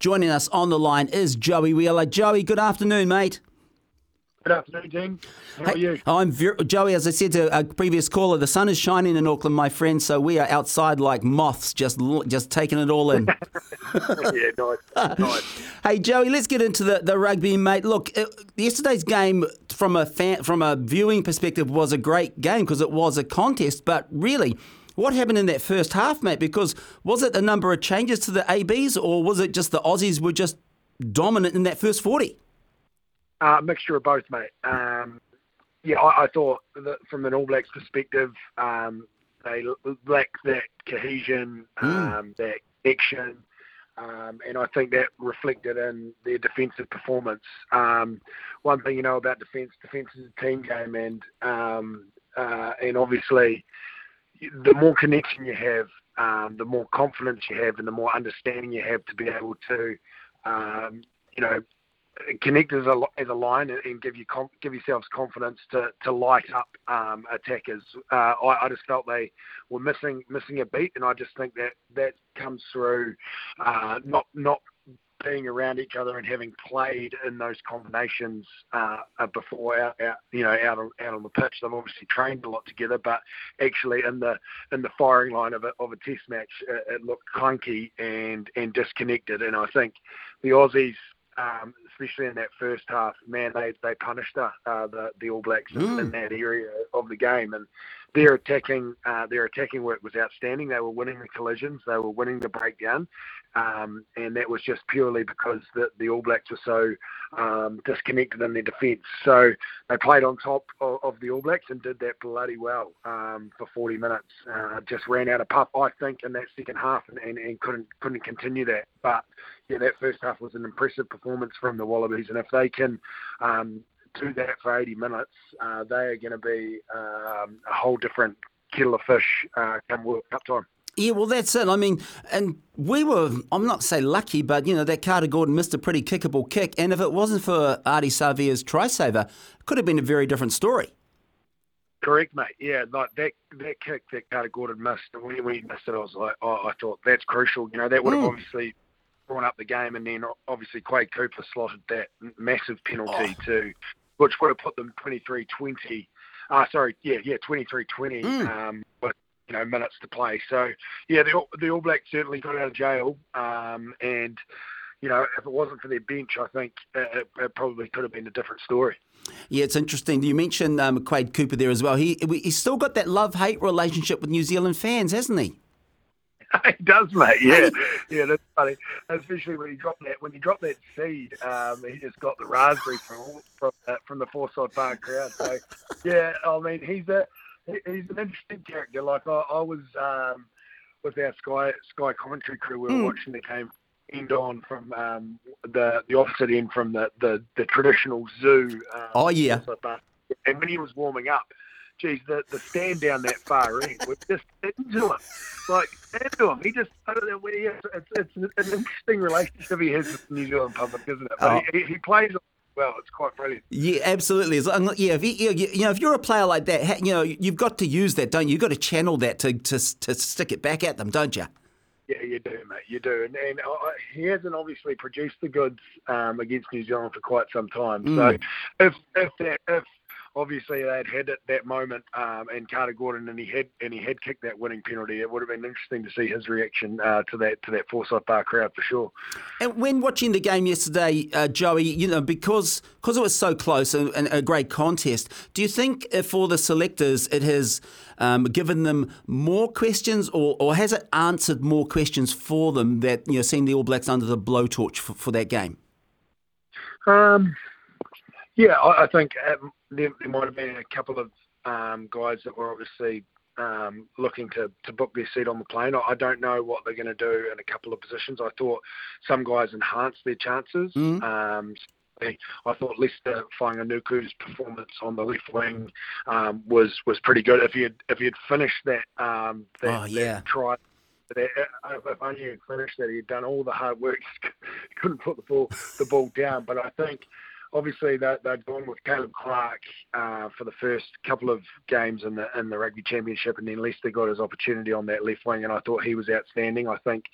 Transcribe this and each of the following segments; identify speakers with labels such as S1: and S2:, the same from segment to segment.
S1: Joining us on the line is Joey Wheeler. Joey, good afternoon, mate.
S2: Good afternoon, Dean. How hey, are you?
S1: I'm Joey. As I said to a previous caller, the sun is shining in Auckland, my friend. So we are outside like moths, just just taking it all in.
S2: yeah, nice, nice.
S1: Hey, Joey, let's get into the, the rugby, mate. Look, it, uh, yesterday's game from a fan, from a viewing perspective was a great game because it was a contest. But really, what happened in that first half, mate? Because was it a number of changes to the ABs, or was it just the Aussies were just dominant in that first 40?
S2: Uh, a mixture of both, mate. Um, yeah, I, I, thought that from an All Blacks perspective, um, they lack that cohesion, mm. um, that action, um, and I think that reflected in their defensive performance. Um, one thing you know about defence, defence is a team game, and um, uh, and obviously the more connection you have, um, the more confidence you have, and the more understanding you have to be able to, um, you know, connect as a, as a line and, give you give yourselves confidence to, to light up um, attackers. Uh, I, I, just felt they were missing missing a beat, and I just think that that comes through uh, not not being around each other and having played in those combinations uh, uh, before out, out, you know out on, out on the pitch. They've obviously trained a lot together, but actually in the in the firing line of a, of a test match, it, it looked clunky and and disconnected. And I think the Aussies um, especially in that first half, man, they they punished uh, the the All Blacks in, in, that area of the game, and their attacking uh, their attacking work was outstanding. They were winning the collisions, they were winning the breakdown, um, and that was just purely because the, the All Blacks were so um, disconnected in their defence. So they played on top of, of, the All Blacks and did that bloody well um, for 40 minutes. Uh, just ran out of puff, I think, in that second half, and, and, and couldn't couldn't continue that. But yeah, that first half was an impressive performance from the Wallabies, and if they can um, do that for 80 minutes, uh, they are going to be um, a whole different kettle of fish uh, come World Cup time.
S1: Yeah, well, that's it. I mean, and we were, I'm not say lucky, but, you know, that Carter Gordon missed a pretty kickable kick. And if it wasn't for Ardie Savea's try saver, it could have been a very different story.
S2: Correct, mate. Yeah, like that that kick that Carter Gordon missed, when he, when he missed it, I was like, oh, I thought that's crucial. You know, that would have mm. obviously brought up the game, and then obviously Quade Cooper slotted that massive penalty oh. too, which would have put them 23-20. Uh, sorry, yeah, yeah, 23-20. Mm. Um, but you know minutes to play. So yeah, the the All Blacks certainly got out of jail, um, and you know if it wasn't for their bench, I think it, it probably could have been a different story.
S1: Yeah, it's interesting. You mentioned um, Quade Cooper there as well. He he's still got that love hate relationship with New Zealand fans, hasn't he?
S2: he does, mate. Yeah, yeah, that's funny. Especially when he dropped that when he dropped that seed, um, he just got the raspberry from from, uh, from the Forsyth Barr crowd. So, yeah, I mean, he's a he's an interesting character. Like I, I was um, with our Sky Sky commentary crew, we were mm. watching the game end on from um, the the opposite end from the the, the traditional zoo. Um,
S1: oh yeah.
S2: And when he was warming up, geez, the, the stand down that far end was just into him. Like, into him. He just, I don't know, where he it's, it's, an interesting relationship he has with the New Zealand public, isn't it? But oh. he, he plays well. It's quite brilliant.
S1: Yeah, absolutely. Yeah, if you, you know, if you're a player like that, you know, you've got to use that, don't you? You've got to channel that to to, to stick it back at them, don't you?
S2: Yeah, you do, mate. You do, and, and uh, he hasn't obviously produced the goods um, against New Zealand for quite some time. Mm. So, if if that if obviously they'd had it that moment um, and Carter Gordon and he had and he had kicked that winning penalty. It would have been interesting to see his reaction uh, to that to that Forsyth Barr crowd for sure.
S1: And when watching the game yesterday, uh, Joey, you know because because it was so close and, and, a great contest, do you think for the selectors it has um, given them more questions or, or has it answered more questions for them that you know seeing the All Blacks under the blowtorch for, for that game?
S2: Um, yeah, I, I think um, there, there, might have been a couple of um, guys that were obviously um, looking to, to book their seat on the plane. I, I don't know what they're going to do in a couple of positions. I thought some guys enhanced their chances. Mm-hmm. Um, I thought Leicester Fainga'anuku's performance on the left wing um, was was pretty good. If he had if he had finished that um, that,
S1: oh, yeah.
S2: that try that if only he had finished that, he had done all the hard work. he couldn't put the ball the ball down. But I think obviously they, they'd gone with Caleb Clarke uh, for the first couple of games in the in the rugby championship, and then Leicester got his opportunity on that left wing, and I thought he was outstanding. I think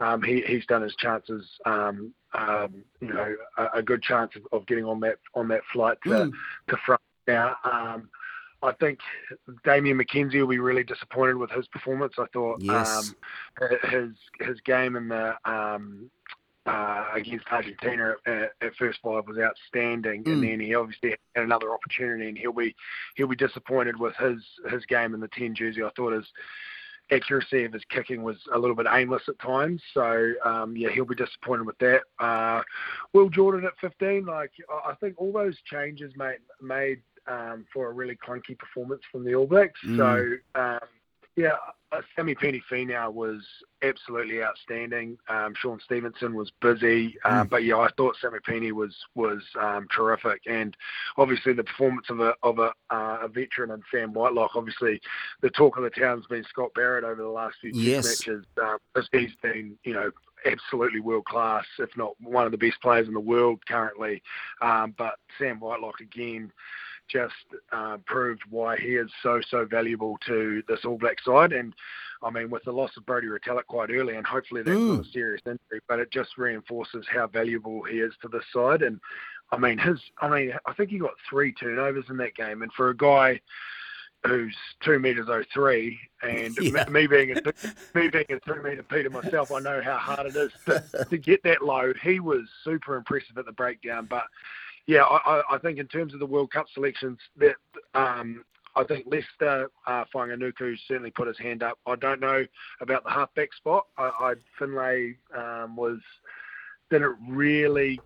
S2: um, he, he's done his chances, um, um, you know, a, a, good chance of, of, getting on that on that flight to mm. to front now. Um, I think Damian McKenzie will be really disappointed with his performance. I thought
S1: yes.
S2: um, his his game in the um, uh, against Argentina at, at, first five was outstanding, mm. and then he obviously had another opportunity, and he'll be he'll be disappointed with his his game in the ten jersey. I thought his accuracy of his kicking was a little bit aimless at times, so um, yeah, he'll be disappointed with that. Uh, Will Jordan at 15, like I think all those changes made made um, for a really clunky performance from the All Blacks. Mm. So um, yeah, Samipeni Finau was absolutely outstanding. Um, Shaun Stevenson was busy, um, mm. but yeah, I thought Samipeni was was um, terrific, and obviously the performance of a of a, uh, a veteran and Sam Whitelock. Obviously, the talk of the town's been Scott Barrett over the last few
S1: yes.
S2: matches. Um, he's been, you know, absolutely world class, if not one of the best players in the world currently. Um, but Sam Whitelock again just uh, proved why he is so so valuable to this All Black side. And I mean, with the loss of Brodie Retallick quite early, and hopefully that's mm. not a serious injury, but it just reinforces how valuable he is to this side. And I mean, his I mean, I think he got three turnovers in that game, and for a guy who's two meters oh three, and yeah. me being a me being a two meter Peter myself, I know how hard it is to, to get that load. He was super impressive at the breakdown, but yeah, I, I think in terms of the World Cup selections, that um, I think Leicester uh, Fainga'anuku certainly put his hand up. I don't know about the halfback spot. I, I Finlay um, was didn't really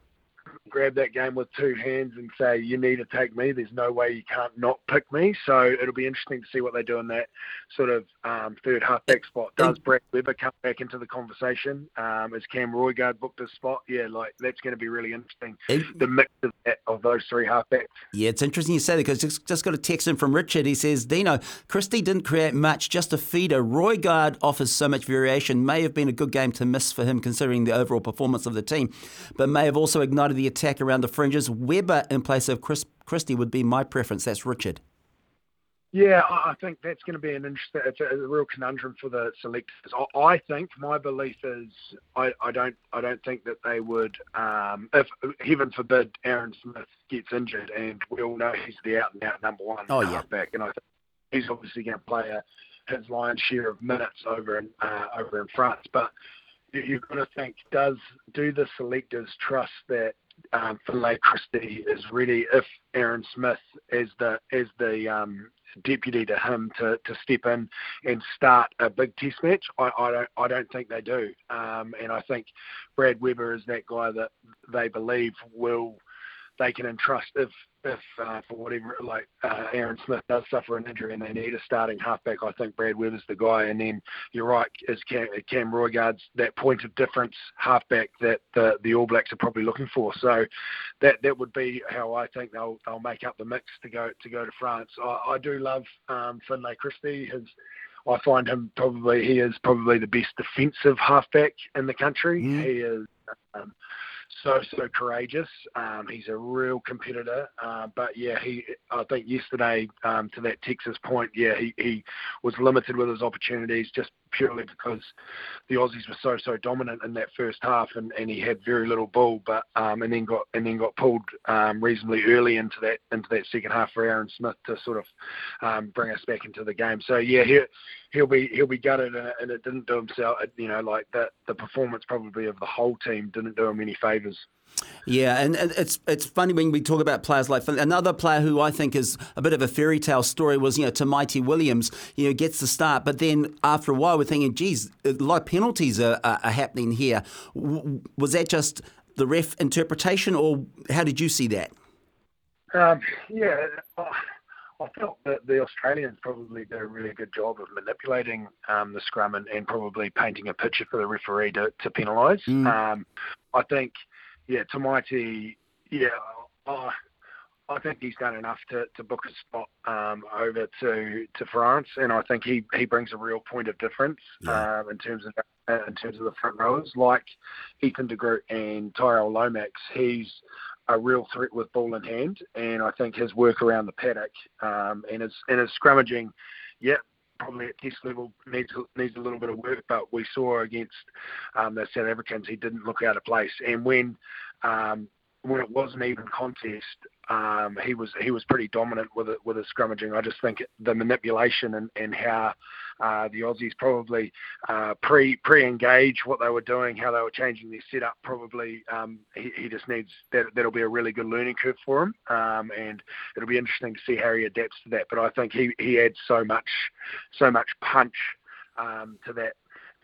S2: grab that game with two hands and say, you need to take me. There's no way you can't not pick me. So it'll be interesting to see what they do in that sort of um, third halfback spot. Does Brad Weber come back into the conversation? Um, is Cam Roigard booked a spot? Yeah, like that's going to be really interesting. the mix of, that, of those three halfbacks.
S1: Yeah, it's interesting you say that because just, just got a text in from Richard. He says, Dino, Christie didn't create much, just a feeder. Roigard offers so much variation. May have been a good game to miss for him considering the overall performance of the team, but may have also ignited the attack around the fringes. Weber in place of Chris Christie would be my preference. That's Richard.
S2: Yeah, I think that's going to be an interesting, it's a, a real conundrum for the selectors. I, I, think my belief is I, I, don't I don't think that they would, um, if heaven forbid Aaron Smith gets injured, and we all know he's the out and out number one
S1: oh,
S2: yeah. and I think he's obviously going to play a, his lion's share of minutes over in uh, over in France, but you've got to think does do the selectors trust that um, Finlay Christie is really if Aaron Smith is the is the um, deputy to him to, to step in and start a big test match. I, I don't I don't think they do, um, and I think Brad Weber is that guy that they believe will they can entrust if if uh, for whatever like uh, Aaron Smith does suffer an injury and they need a starting halfback, I think Brad Weber's the guy. And then you're right, is Cam, Cam Roigard's that point of difference halfback that the the All Blacks are probably looking for. So that that would be how I think they'll they'll make up the mix to go to go to France. I, I do love um, Finlay Christie. His I find him probably he is probably the best defensive halfback in the country. Mm. He is. Um, so so courageous. Um, he's a real competitor. Uh, but yeah, he I think yesterday um, to that Texas point, yeah, he, he was limited with his opportunities just purely because the Aussies were so so dominant in that first half, and, and he had very little ball. But um, and then got and then got pulled um, reasonably early into that into that second half for Aaron Smith to sort of um, bring us back into the game. So yeah, he he'll be he'll be gutted, and and it didn't do himself. You know, like that the performance probably of the whole team didn't do him any favours.
S1: Yeah, and it's it's funny when we talk about players like another player who I think is a bit of a fairy tale story was you know Tamaiti Williams. You know gets the start, but then after a while we're thinking, geez, a lot of penalties are, are, are happening here. Was that just the ref interpretation, or how did you see that?
S2: Um, yeah, I felt that the Australians probably did a really good job of manipulating um, the scrum and, and, probably painting a picture for the referee to, to penalise. Mm. Um, I think yeah, Tamaiti, yeah, I, I think he's done enough to, to book a spot um, over to, to France, and I think he, he brings a real point of difference yeah. um, in terms of uh, in terms of the front rowers, like Ethan de Groot and Tyrell Lomax. He's a real threat with ball in hand, and I think his work around the paddock um, and his and his scrummaging, yeah, probably at test level needs needs a little bit of work. But we saw against um, the South Africans, he didn't look out of place, and when um, when it was an even contest, um, he was he was pretty dominant with it with his scrummaging. I just think the manipulation and, and how uh, the Aussies probably uh, pre pre engage what they were doing, how they were changing their setup. Probably um, he, he just needs that. That'll be a really good learning curve for him, um, and it'll be interesting to see how he adapts to that. But I think he he adds so much so much punch um, to that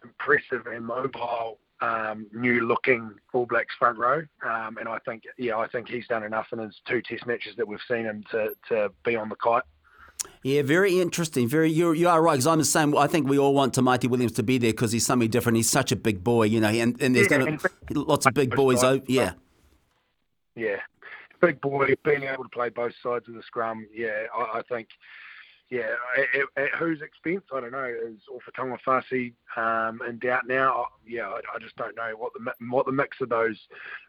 S2: impressive and mobile um, new looking All Blacks front row. Um, and I think, yeah, I think he's done enough in his two Test matches that we've seen him to, to be on the kite.
S1: Yeah, very interesting. Very, you're, you are right. Because I'm the same. I think we all want Tamaiti Williams to be there because he's something different. He's such a big boy, you know. And, and there's yeah, going to lots of big boys. Oh, yeah,
S2: yeah, big boy being able to play both sides of the scrum. Yeah, I, I think yeah, at, at, whose expense? I don't know. Is Ofa Tu'ungafasi um, in doubt now? Yeah, I, I, just don't know what the what the mix of those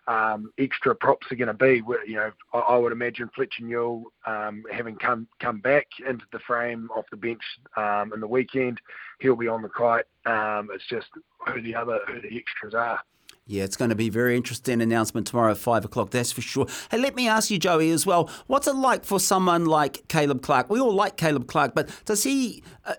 S2: um, extra props are going to be. You know, I, I, would imagine Fletcher Newell um, having come come back into the frame off the bench um, in the weekend, he'll be on the kite. Um, it's just who the other who the extras are.
S1: Yeah, it's going to be a very interesting announcement tomorrow at five o'clock. That's for sure. Hey, let me ask you, Joey, as well. What's it like for someone like Caleb Clarke? We all like Caleb Clarke, but does he? Uh,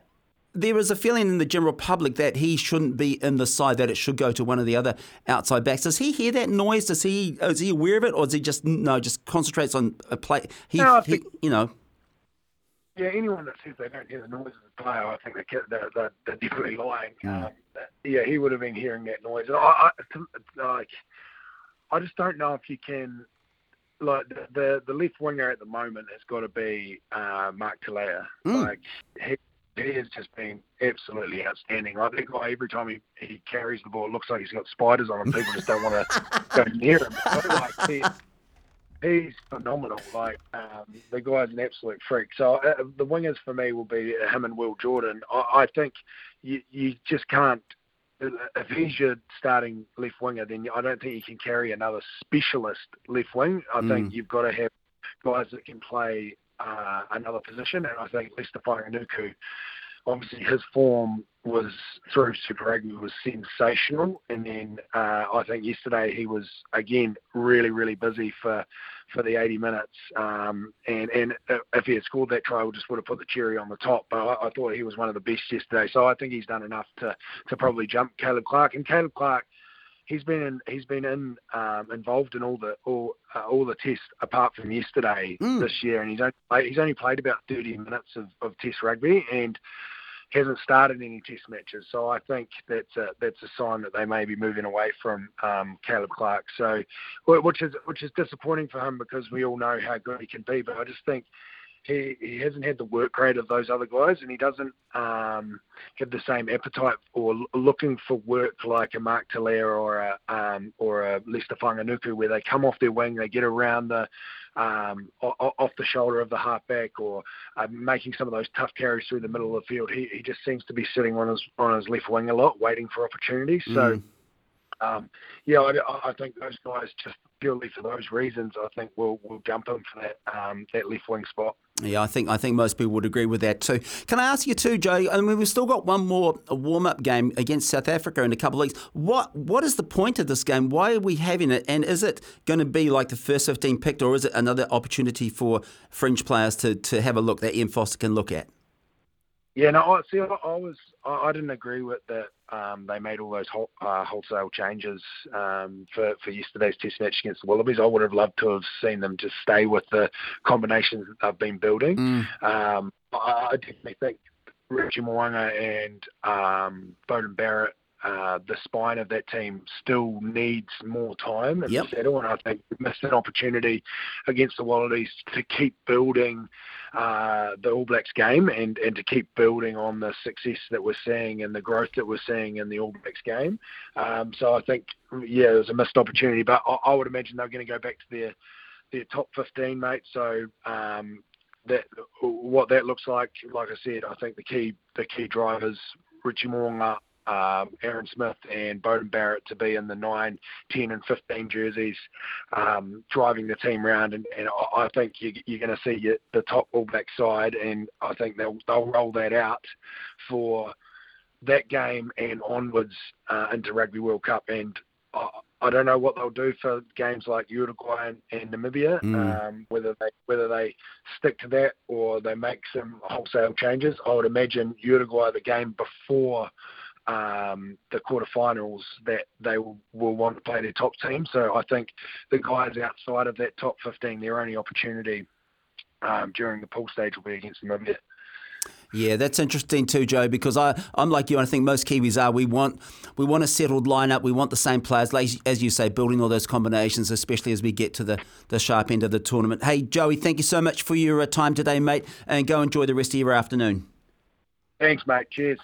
S1: there is a feeling in the general public that he shouldn't be in the side; that it should go to one of the other outside backs. Does he hear that noise? Does he? Is he aware of it, or is he just no? Just concentrates on a play. He, no, he you know.
S2: Yeah, anyone that says they don't hear the noise of the player, I think they're, they're, they're, they're definitely lying. Mm. Um, yeah, he would have been hearing that noise. I, I, like, I just don't know if you can. Like the the, the left winger at the moment has got to be uh, Mark Telea. Mm. Like he, he has just been absolutely outstanding. Like that guy, every time he, he carries the ball, it looks like he's got spiders on him. People just don't want to go near him. like, he, he's phenomenal. Like um, the guy's an absolute freak. So uh, the wingers for me will be him and Will Jordan. I, I think you you just can't. If he's your starting left winger, then I don't think you can carry another specialist left wing. I mm. think you've got to have guys that can play uh, another position, and I think Leicester Fainga'anuku obviously his form was through Super Rugby was sensational, and then uh, I think yesterday he was again really really busy for for the 80 minutes, um, and and if he had scored that try, we just would have put the cherry on the top. But I, I thought he was one of the best yesterday, so I think he's done enough to to probably jump Caleb Clarke, and Caleb Clarke he's been in, he's been in um, involved in all the all uh, all the tests apart from yesterday mm. this year, and he's only played, he's only played about 30 minutes of, of Test rugby, and hasn't started any Test matches. So I think that's a, that's a sign that they may be moving away from um, Caleb Clarke. So, which is which is disappointing for him because we all know how good he can be. But I just think he, he hasn't had the work rate of those other guys, and he doesn't um, have the same appetite or looking for work like a Mark Telea or a um, or a Leicester Fainga'anuku, where they come off their wing, they get around the um, off the shoulder of the halfback, or uh, making some of those tough carries through the middle of the field. He, he just seems to be sitting on his on his left wing a lot, waiting for opportunities. Mm. So. Um, yeah, I, I, think those guys just purely for those reasons, I think we'll we'll jump him for that um, that left wing spot.
S1: Yeah, I think I think most people would agree with that too. Can I ask you too, Joe? I mean, we've still got one more warm up game against South Africa in a couple of weeks. What what is the point of this game? Why are we having it? And is it going to be like the first fifteen picked, or is it another opportunity for fringe players to to have a look that Ian Foster can look at?
S2: Yeah, no, I see. I, I was, I, I, didn't agree with that. Um, they made all those whole, uh, wholesale changes um, for for yesterday's Test match against the Wallabies. I would have loved to have seen them just stay with the combinations that they've been building. Mm. Um, I, I definitely think Richie Mo'unga and um, Beauden Barrett uh, the spine of that team still needs more time and yep. settle. And I think we missed an opportunity against the Wallabies to keep building uh, the All Blacks game and, and to keep building on the success that we're seeing and the growth that we're seeing in the All Blacks game. Um, so I think, yeah, it was a missed opportunity, but I, I would imagine they're going to go back to their their top 15, mate. So um, that what that looks like, like I said, I think the key the key drivers Richie Mo'unga um, Aaron Smith and Beauden Barrett to be in the 9, 10, and 15 jerseys, um, driving the team around. And, and I think you, you're going to see the top All Black side, and I think they'll, they'll roll that out for that game and onwards uh, into Rugby World Cup. And I, I don't know what they'll do for games like Uruguay and, and Namibia, mm. um, whether they whether they stick to that or they make some wholesale changes. I would imagine Uruguay, the game before um, the quarterfinals, that they will, will want to play their top team. So I think the guys outside of that top 15, their only opportunity um, during the pool stage will be against Namibia.
S1: Yeah, that's interesting too, Joe. Because I, I'm like you. and I think most Kiwis are. We want, we want a settled lineup. We want the same players, like, as you say, building all those combinations, especially as we get to the, the sharp end of the tournament. Hey, Joey, thank you so much for your uh, time today, mate, and go enjoy the rest of your afternoon.
S2: Thanks, mate. Cheers.